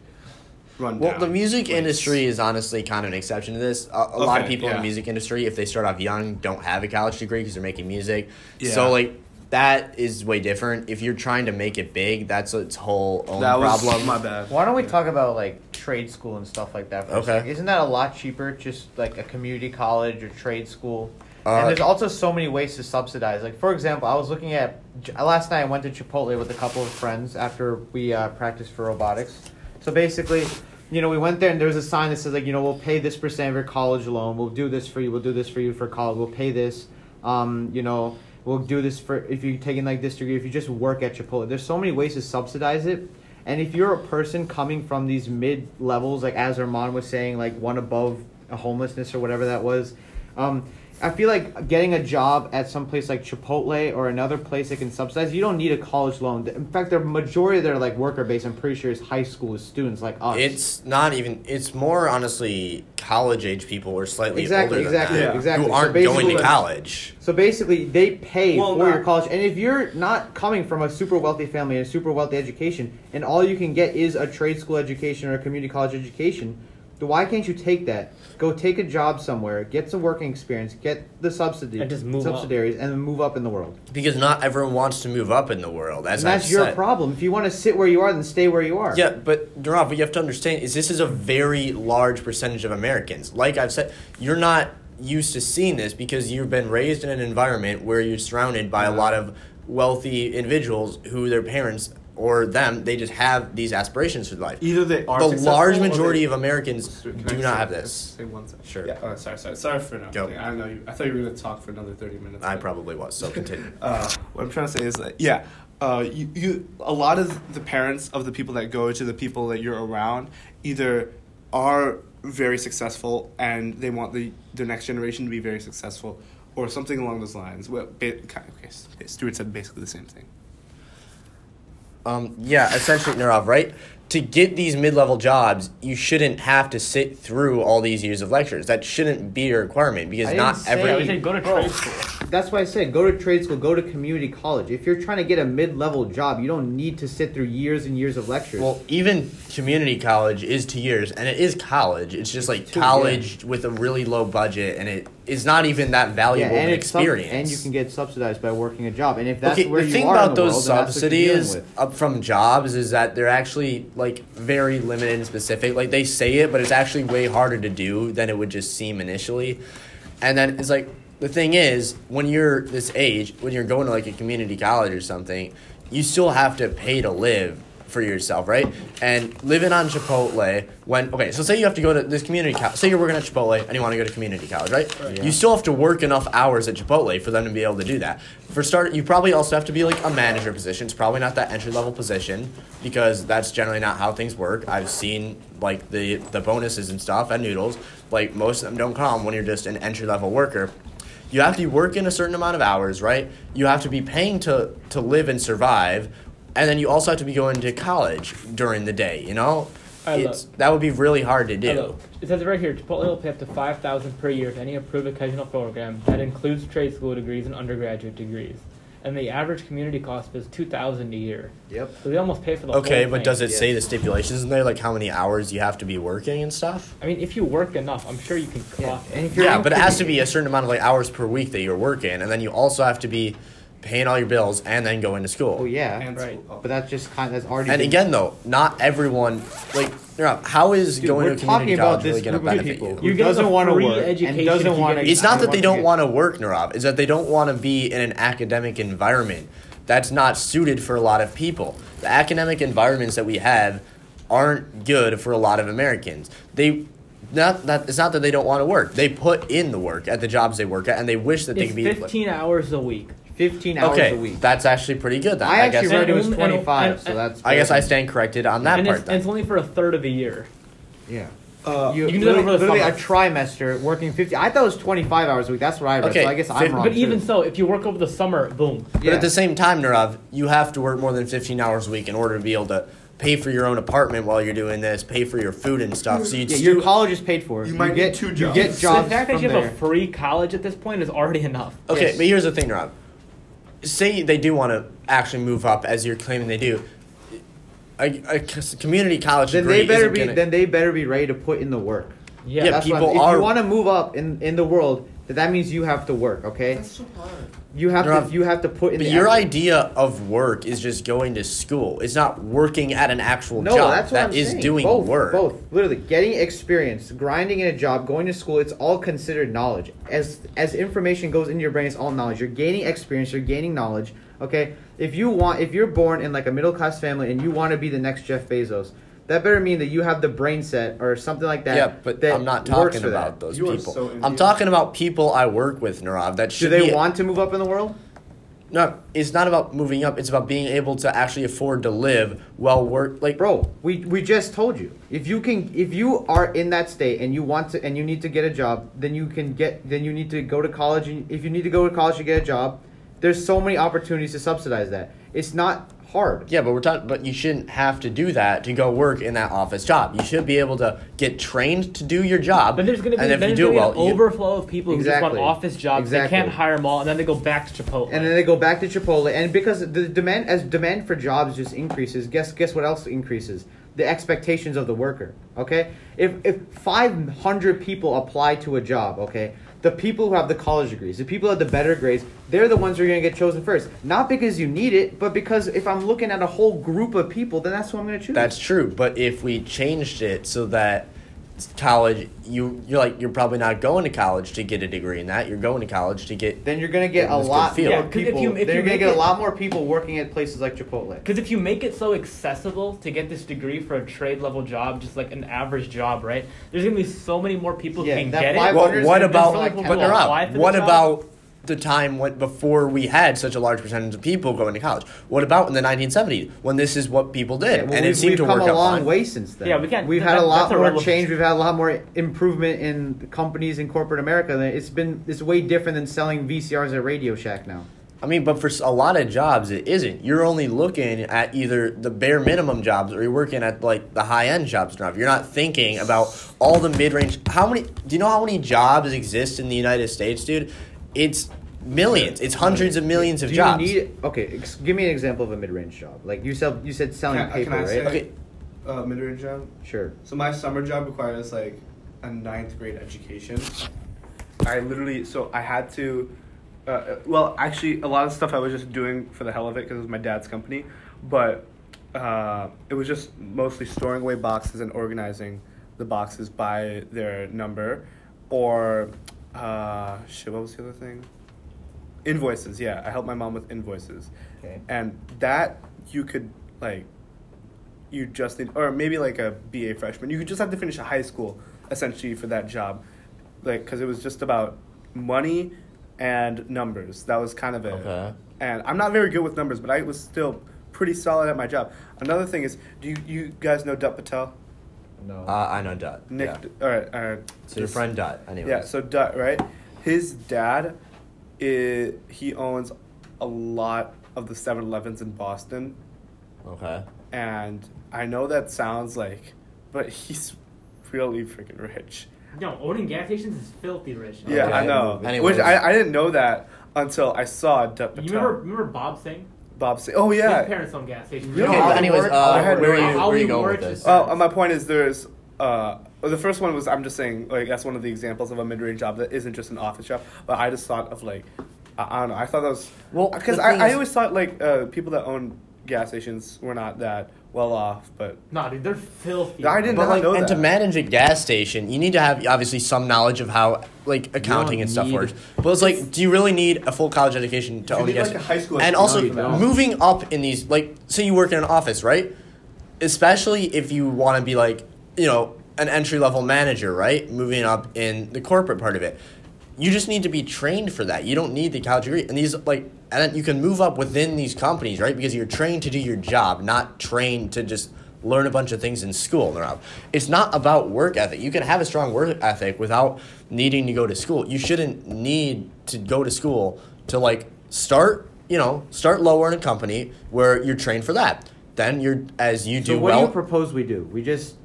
run. well, the music place. industry is honestly kind of an exception to this. A, a lot of Okay, people in the music industry, if they start off young, don't have a college degree because they're making music. Yeah. So like that is way different. If you're trying to make it big, that's its whole own that was problem. my bad. Why don't we talk about like trade school and stuff like that? For Okay. A sec? Isn't that a lot cheaper? Just like a community college or trade school. Uh, and there's also so many ways to subsidize. Like for example, I was looking at last night. I went to Chipotle with a couple of friends after we uh, practiced for robotics. So basically, you know, we went there and there was a sign that says like, you know, we'll pay this percent of your college loan. We'll do this for you. We'll do this for you for college. We'll pay this. Um, you know, we'll do this for if you're taking like this degree. If you just work at Chipotle, there's so many ways to subsidize it. And if you're a person coming from these mid levels, like as Armaan was saying, like one above homelessness or whatever that was, um, I feel like getting a job at some place like Chipotle or another place that can subsidize, you don't need a college loan. In fact, the majority of their like worker base, I'm pretty sure, is high school students like us. It's not even. It's more honestly college age people or slightly Exactly, older than that Yeah. exactly. who aren't going to college. So basically, they pay Well, for not- your college, and if you're not coming from a super wealthy family and a super wealthy education, and all you can get is a trade school education or a community college education, then why can't you take that? Go take a job somewhere, get some working experience, get the subsidy, And just move up. subsidiaries, and then move up in the world. Because not everyone wants to move up in the world. As and that's I've your said. problem. If you want to sit where you are, then stay where you are. Yeah, but Neerav, what you have to understand is this is a very large percentage of Americans. Like I've said, you're not used to seeing this because you've been raised in an environment where you're surrounded by a lot of wealthy individuals who their parents or them they just have these aspirations for life. Either they are the large majority of Americans do say- not have can I this. Say one second. Sure. Yeah. Oh, sorry, sorry, sorry for Go. I know you. I thought you were going to talk for another thirty minutes. I probably was. So continue. [LAUGHS] Uh, what I'm trying to say is that yeah, uh, you, you a lot of the parents of the people that go to the people that you're around either are very successful and they want the the next generation to be very successful, or something along those lines. Well, ba- okay, Stuart said basically the same thing. Um, yeah, essentially, Neerav, right? To get these mid-level jobs, you shouldn't have to sit through all these years of lectures. That shouldn't be a requirement because I not didn't say- every. Yeah, we go to trade oh, school. That's why I said go to trade school, go to community college. If you're trying to get a mid-level job, you don't need to sit through years and years of lectures. Well, even community college is two years, and it is college. It's just like two, college with a really low budget, and it is not even that valuable of an it's sub- experience. and you can get subsidized by working a job. And if that's okay, where the you thing are about in the those world, then that's what you're subsidies up from jobs is that they're actually like very limited and specific. Like they say it, but it's actually way harder to do than it would just seem initially. And then it's like the thing is, when you're this age, when you're going to like a community college or something, you still have to pay to live for yourself, right? And living on Chipotle, when okay, so say you have to go to this community college. Say you're working at Chipotle and you want to go to community college, right? Yeah. You still have to work enough hours at Chipotle for them to be able to do that. For start, you probably also have to be like a manager position. It's probably not that entry level position because that's generally not how things work. I've seen like the the bonuses and stuff at Noodles. Like most of them don't come when you're just an entry level worker. You have to be working a certain amount of hours, right? You have to be paying to to live and survive, and then you also have to be going to college during the day. You know, I love- it's that would be really hard to do. Hello. It says right here, Chipotle will pay up to five thousand per year for any approved occasional program that includes trade school degrees and undergraduate degrees. And the average community cost is two thousand a year. Yep. So they almost pay for the Okay, whole but thing. does it yeah. say the stipulations in there, like how many hours you have to be working and stuff? I mean, if you work enough, I'm sure you can Yeah. clock And if you're Yeah, but it has to be a certain amount of like hours per week that you're working, and then you also have to be paying all your bills and then going to school. Oh yeah, And Right. school- but that's just kind. That's already. And been- again, though, not everyone like you how is Dude, going we're to community about college this really going to benefit people you? who doesn't want to work education and doesn't want to. It's not that they don't want to work, Neerav. It's that they don't want to be in an academic environment that's not suited for a lot of people. The academic environments that we have aren't good for a lot of Americans. They not that it's not that they don't want to work. They put in the work at the jobs they work at, and they wish that they could be. fifteen hours a week. Fifteen hours okay, a week. that's actually pretty good. Then I I, guess. actually read it was And- and- 25, and- so that's. I guess I stand corrected on that and part. it's, then. it's only for a third of a year. Yeah. Uh, You, You can do that literally, over the literally summer. a trimester working 50. I thought it was 25 hours a week. That's what I read. Okay, So I guess I'm fif- wrong. But even so, if you work over the summer, boom. But Yeah. at the same time, Neerav, you have to work more than 15 hours a week in order to be able to pay for your own apartment while you're doing this, pay for your food and stuff. So you'd yeah, your college is paid for. You might get need two You get jobs. get the jobs fact that from you have there. a free college at this point is already enough. Okay, Yes. but here's the thing, Neerav. Say they do want to actually move up, as you're claiming they do. A, a c- community college then they better isn't be. gonna- then they better be ready to put in the work. Yeah. Yeah, That's what people I'm- if are- you want to move up in in the world, that means you have to work. Okay, That's so hard. you have Rob, to you have to put in. But the your effort. idea of work is just going to school. It's not working at an actual No, job. that's what That I'm is saying. doing both, work. Both, literally, getting experience, grinding in a job, going to school. It's all considered knowledge. As as information goes into your brain, it's all knowledge. You're gaining experience. You're gaining knowledge. Okay, if you want, if you're born in like a middle class family and you want to be the next Jeff Bezos, that better mean that you have the brain set or something like that. yeah, but that I'm not talking about that. those You people. so I'm talking about people I work with, Neerav. That should. Do they be want to move up in the world? No, it's not about moving up. It's about being able to actually afford to live while work. Like, Bro, we, we just told you. If you can if you are in that state and you want to and you need to get a job, then you can get then you need to go to college and if you need to go to college to get a job, there's so many opportunities to subsidize that. It's not hard. yeah, but we're talking. But you shouldn't have to do that to go work in that office job. You should be able to get trained to do your job. But there's going to be and if you do it well, an overflow of people who just want office jobs. Exactly. They can't hire them all, and then they go back to Chipotle. And then they go back to Chipotle and because the demand as demand for jobs just increases, guess guess what else increases? The expectations of the worker. Okay? If if 500 people apply to a job, okay? The people who have the college degrees, the people who have the better grades, they're the ones who are going to get chosen first. Not because you need it, but because if I'm looking at a whole group of people, then that's who I'm going to choose. That's true, but if we changed it so that college, you you're like you're probably not going to college to get a degree in that. You're going to college to get. then you're going to get a lot field. more Yeah, 'cause if people. you- if then you you're going to make get a lot more people working at places like Chipotle. Because if you make it so accessible to get this degree for a trade level job, just like an average job, right? There's gonna be so many more people Yeah, who can get it. 500 Well, what about? so many But people who apply Neerav, for the what job. About the time when before we had such a large percentage of people going to college? What about in the 1970s when this is what people did Yeah, well, and we've, it seemed we've to come work a long fine? way since then. Yeah, we can't- We've that- had a lot more irrelevant. change. We've had a lot more improvement in companies in corporate America. It's been it's way different than selling VCRs at Radio Shack now. I mean, but for a lot of jobs, it isn't. You're only looking at either the bare minimum jobs or you're working at like the high end jobs. Now, you're not thinking about all the mid range. How many? Do you know how many jobs exist in the United States, dude? It's millions. It's hundreds of millions of Do jobs. you need okay? Ex- give me an example of a mid-range job. Like you said, you said selling Can- paper, can I right? say- okay, Uh, mid-range job. Sure. So my summer job requires like a ninth grade education. I literally so I had to. Uh, Uh, well, actually, a lot of stuff I was just doing for the hell of it because it was my dad's company, but uh, it was just mostly storing away boxes and organizing the boxes by their number, or uh, shit. What was the other thing? Invoices. Yeah, I helped my mom with invoices, Okay. and that you could like you just need, or maybe like a BA freshman. You could just have to finish a high school essentially for that job, like because it was just about money and numbers. That was kind of it. Okay. And I'm not very good with numbers, but I was still pretty solid at my job. Another thing is, do you you guys know Dutt Patel? No. uh, I know Dutt. Nick. Yeah. All right. All right. So your friend Dut, anyways. Yeah. So Dutt, right? His dad, is, he owns a lot of the 7-Elevens in Boston. Okay. and I know that sounds like, but he's really freaking rich. No, owning gas stations is filthy rich. Yeah, Okay. I know. Anyways. Which I, I didn't know that until I saw Dut You Patel. remember, remember Bob Singh? Bob say, "Oh yeah. His yeah." parents own gas stations. Really? You know Okay, how anyways, uh, I had where, no are you, where are you going he with works this? is- Oh, uh, my point is there's. Uh, the first one was I'm just saying like that's one of the examples of a mid-range job that isn't just an office job. But I just thought of like, I, I don't know. I thought that was Well, because I, I is- always thought like uh, people that own gas stations were not that well off, but Nah, dude, they're filthy. I didn't But not like, know and to manage a gas station, you need to have obviously some knowledge of how like accounting and stuff need- works. But it's like, do you really need a full college education to You own a gas? like, a high school and also No, you don't. moving up in these, like, say you work in an office, right? Especially if you want to be like, you know, an entry level manager, right? Moving up in the corporate part of it. You just need to be trained for that. You don't need the college degree. And these like and then you can move up within these companies, right? Because you're trained to do your job, not trained to just learn a bunch of things in school. Neerav. It's not about work ethic. You can have a strong work ethic without needing to go to school. You shouldn't need to go to school to like start, you know, start lower in a company where you're trained for that. Then you're as you do so what well. do you propose we do? We just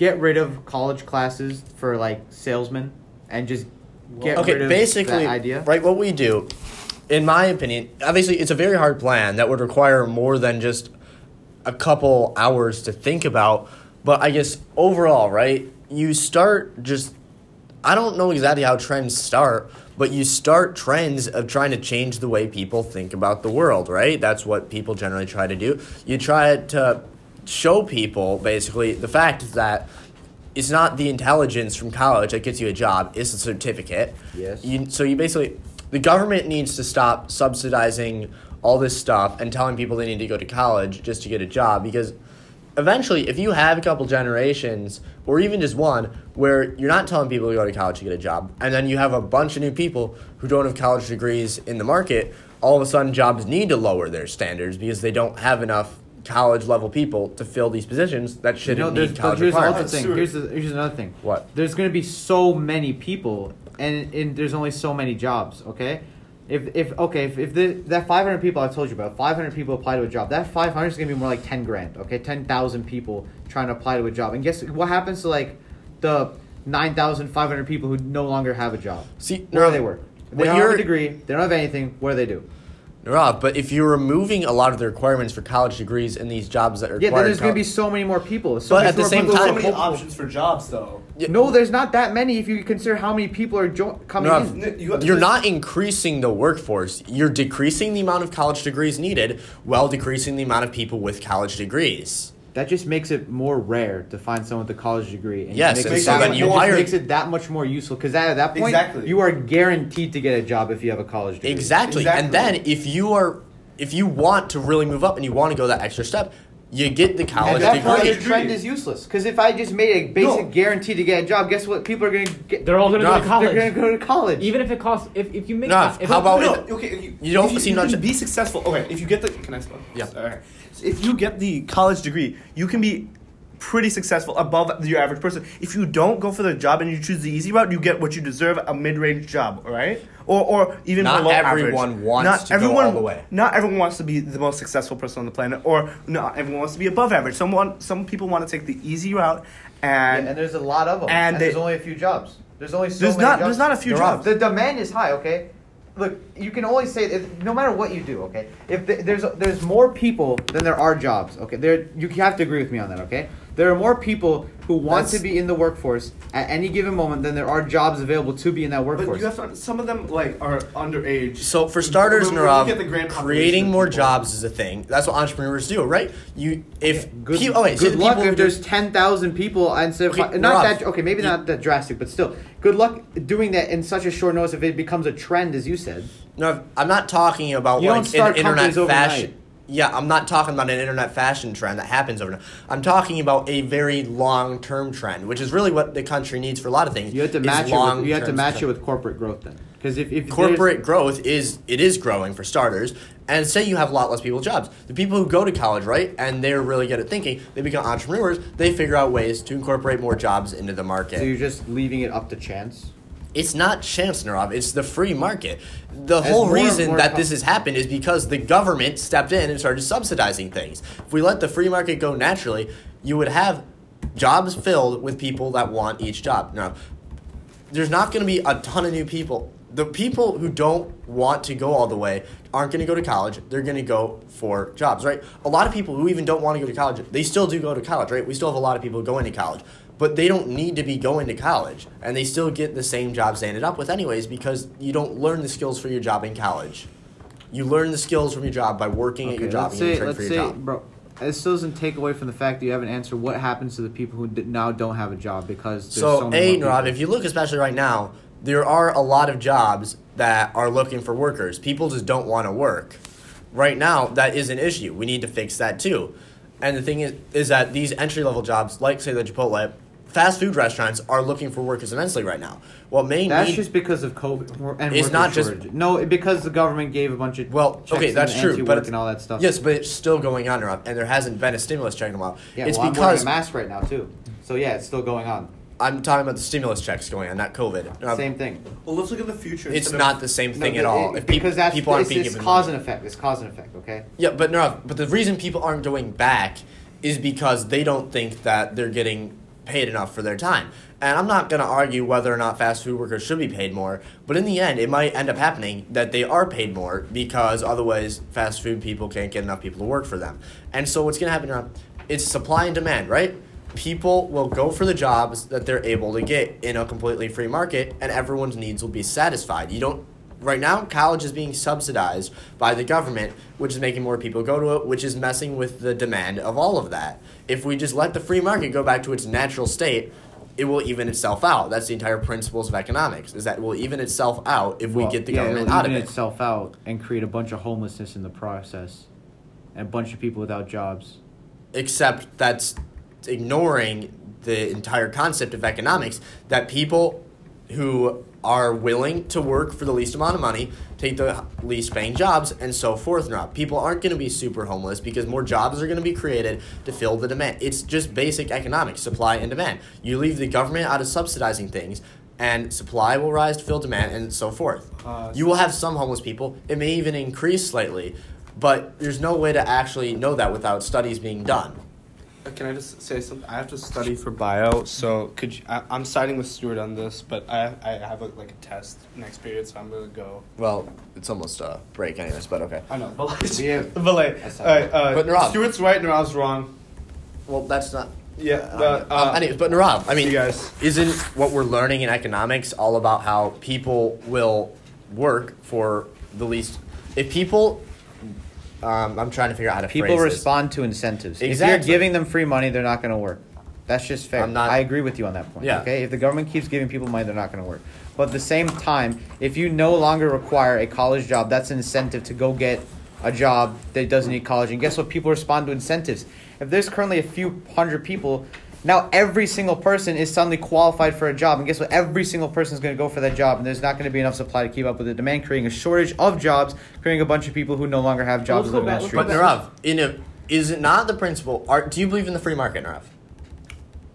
get rid of college classes for like salesmen and just get okay, rid of basically, that idea. right? What we do, in my opinion, obviously, it's a very hard plan that would require more than just a couple hours to think about. But I guess overall, right? You start just I don't know exactly how trends start, but you start trends of trying to change the way people think about the world, right? That's what people generally try to do. You try to show people basically the fact that it's not the intelligence from college that gets you a job, it's a certificate. Yes. You, so you basically, the government needs to stop subsidizing all this stuff and telling people they need to go to college just to get a job because eventually, if you have a couple generations or even just one where you're not telling people to go to college to get a job, and then you have a bunch of new people who don't have college degrees in the market, all of a sudden jobs need to lower their standards because they don't have enough college level people to fill these positions that shouldn't there's, need but college here's another requirements. thing. Here's, the, here's another thing. What? There's going to be so many people, and, and there's only so many jobs. Okay, if if okay if, if the that 500 people I told you about, 500 people apply to a job. That 500 is going to be more like 10 grand. Okay, 10,000 people trying to apply to a job. And guess what happens to like the 9,500 people who no longer have a job? See, Where no, they work? They don't have a degree. They don't have anything. What do they do? Rob, but if you're removing a lot of the requirements for college degrees in these jobs that are Yeah, then required there's going to be so many more people. So But many at the same people time- so many hopeful- options for jobs, though. Yeah. No, there's not that many if you consider how many people are jo- coming No, in. N- you have, you're not increasing the workforce. You're decreasing the amount of college degrees needed while decreasing the amount of people with college degrees. That just makes it more rare to find someone with a college degree. And Yes, makes and it so then you it hire- makes it that much more useful because at that point Exactly. you are guaranteed to get a job if you have a college degree. Exactly. And then if you are if you want to really move up and you want to go that extra step, you get the At college that point, degree. the trend is useless. Because if I just made a basic No. guarantee to get a job, guess what? People are going to get. They're all gonna go to college. They're going to go to college. Even if it costs, if, if you make, No, if how it- about no, it- okay, you, you don't if you, seem you not can to- be successful. Okay, if you get the can I spell? Yeah. All right. So if you get the college degree, you can be pretty successful above your average person. If you don't go for the job and you choose the easy route, you get what you deserve, a mid-range job, all right? Or or even Not below everyone average. wants not to go everyone, all the way. Not everyone wants to be the most successful person on the planet, or not everyone wants to be above average. Someone some people want to take the easy route, Yeah, and, and there's a lot of them. and And, they- there's only a few jobs. There's only so There's many not- jobs. there's not a few There are. jobs. The demand is high. Okay, look, you can always say if, no matter what you do. Okay, if the, there's there's more people than there are jobs. Okay, there you have to agree with me on that. Okay, there are more people who want That's- to be in the workforce at any given moment than there are jobs available to be in that workforce. but workforce. you have to, some of them like are underage. So for starters, When- when Neerav, get the grand creating more people- jobs is a thing. That's what entrepreneurs do, right? You if Good, pe- oh, wait, good the luck if there's ten thousand people and so Okay, not Rob, that okay maybe not that drastic but still good luck doing that in such a short notice if it becomes a trend as you said. No, I'm not talking about You don't like start an internet companies overnight. fashion. Yeah, I'm not talking about an internet fashion trend that happens overnight. I'm talking about a very long-term trend, which is really what the country needs for a lot of things. You have to match it. With, you have to match it with corporate growth then because if, if corporate growth is it is growing for starters and say you have a lot less people jobs the people who go to college right and they're really good at thinking they become entrepreneurs they figure out ways to incorporate more jobs into the market So you're just leaving it up to chance. It's not chance Neerav, it's the free market the As whole more reason more that co- this has happened is because the government stepped in and started subsidizing things if we let the free market go naturally you would have jobs filled with people that want each job now there's not going to be a ton of new people. The people who don't want to go all the way aren't going to go to college. They're going to go for jobs, right? A lot of people who even don't want to go to college, they still do go to college, right? We still have a lot of people going to college, but they don't need to be going to college, and they still get the same jobs they ended up with anyways because you don't learn the skills for your job in college. You learn the skills from your job by working at your job let's and say, let's for your say, job. bro. It still doesn't take away from the fact that you haven't answered what happens to the people who d- now don't have a job because there's so, So, many A, Rob, if you look especially right now, there are a lot of jobs that are looking for workers. People just don't want to work. Right now, that is an issue. We need to fix that too. And the thing is, is that these entry level jobs, like say the Chipotle, fast food restaurants are looking for workers immensely right now. Well, may That's need, just because of COVID and It's worker not just- shortage. no, because the government gave a bunch of well, okay, that's true, anti-work but and all that stuff. Yes, but it's still going on, Rob, and there hasn't been a stimulus check in a while. yeah, it's well, I'm wearing a mask right now too. So yeah, it's still going on. I'm talking about the stimulus checks going on, not COVID. Rob, Same thing. Well, let's look at the future. It's not of- the same thing but at all. it- If peop- because that's people aren't it's, being it's given cause money. and effect. It's cause and effect. Okay. Yeah, but no, but the reason people aren't going back is because they don't think that they're getting paid enough for their time. And I'm not going to argue whether or not fast food workers should be paid more, but in the end, it might end up happening that they are paid more because otherwise fast food people can't get enough people to work for them. And so what's going to happen, now? it's supply and demand, right? people will go for the jobs that they're able to get in a completely free market, and everyone's needs will be satisfied. You don't. Right now, college is being subsidized by the government, which is making more people go to it, which is messing with the demand of all of that. If we just let the free market go back to its natural state, it will even itself out. That's the entire principles of economics. Is that it will even itself out if we Well, get the yeah, government out of it. itself out and create a bunch of homelessness in the process, and a bunch of people without jobs. except that's ignoring the entire concept of economics that people who are willing to work for the least amount of money take the least paying jobs and so forth. Now people aren't going to be super homeless because more jobs are going to be created to fill the demand. It's just basic economics supply and demand. You leave the government out of subsidizing things and supply will rise to fill demand and so forth. Uh, you will have some homeless people. It may even increase slightly but there's no way to actually know that without studies being done Can I just say something? I have to study for bio, so could you, I, I'm siding with Stuart on this, but I I have a, like a test next period, so I'm gonna go. Well, it's almost a break, anyways. But okay. I know, but like, [LAUGHS] Yeah. [LAUGHS] but like, all right, uh, But Neerav- Stuart's right, Neerav's wrong. Well, that's not. Yeah, Uh, um, uh, anyways, but Neerav, I mean, you guys. isn't what we're learning in economics all about how people will work for the least? If people, um, I'm trying to figure out how to People phrase this. respond to incentives. If you're giving them free money, they're not going to work. That's just fair. Not- I agree with you on that point. Yeah. Okay. If the government keeps giving people money, they're not going to work. But at the same time, if you no longer require a college job, that's an incentive to go get a job that doesn't need college. And guess what? People respond to incentives. If there's currently a few hundred people, now every single person is suddenly qualified for a job. And guess what? Every single person is going to go for that job. And there's not going to be enough supply to keep up with the demand, creating a shortage of jobs, creating a bunch of people who no longer have jobs Let's go living on the back- let's streets. go But back- Neerav, in a, is it not the principle? Are, do you believe in the free market, Neerav?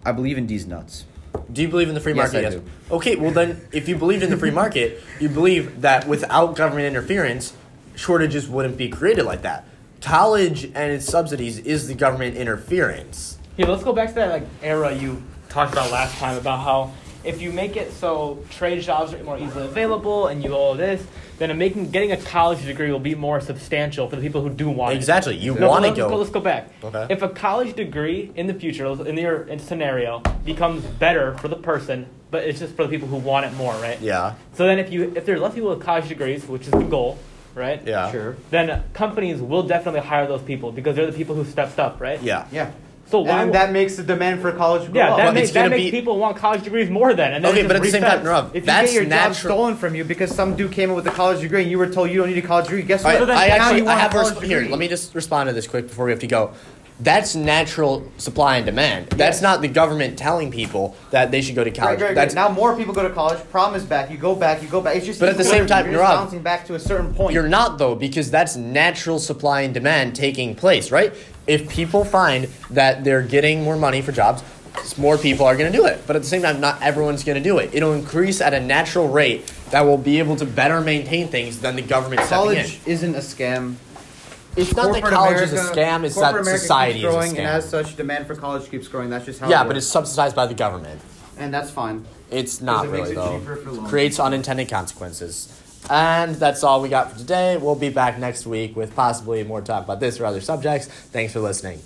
I believe in these nuts. Do you believe in the free market? Yes, market? I do. Okay, well then, if you believed in the free market, you believe that without government interference, shortages wouldn't be created like that. College and its subsidies is the government interference. Yeah, let's go back to that like era you talked about last time about how if you make it so trade jobs are more easily available and you all this, then making getting a college degree will be more substantial for the people who do want it. Exactly, you No, want to let's go. Let's go back. Okay. If a college degree in the future, in your in scenario, becomes better for the person, but it's just for the people who want it more, right? Yeah, So then, if you if there's less people with college degrees, which is the goal, right? yeah, Sure. Then companies will definitely hire those people because they're the people who stepped up, right? yeah. Yeah. So why? and that makes the demand for college go yeah, up. that Well, makes it's that gonna makes be- people want college degrees more then. And then Okay, it but at just the same time, resets. Neerav, if you get your job natural. stolen from you because some dude came in with a college degree and you were told you don't need a college degree, guess All what? right, then I now actually you I want a have a college resp- here. degree. Let me just respond to this quick before we have to go. That's natural supply and demand. That's not the government telling people that they should go to college. Right, right, That's right. Now more people go to college. Problem is back. You go back. You go back. It's just. But at the same time, you're you're just up. bouncing back to a certain point. You're not though, because that's natural supply and demand taking place, right? If people find that they're getting more money for jobs, more people are going to do it. But at the same time, not everyone's going to do it. It'll increase at a natural rate that will be able to better maintain things than the government college isn't a scam. It's not that college is a scam. It's that America society keeps is a growing, scam. and as such, demand for college keeps growing. That's just how. yeah, it but it's subsidized by the government. and that's fine. It's not it really it though. loans. Creates unintended consequences. And that's all we got for today. We'll be back next week with possibly more talk about this or other subjects. Thanks for listening.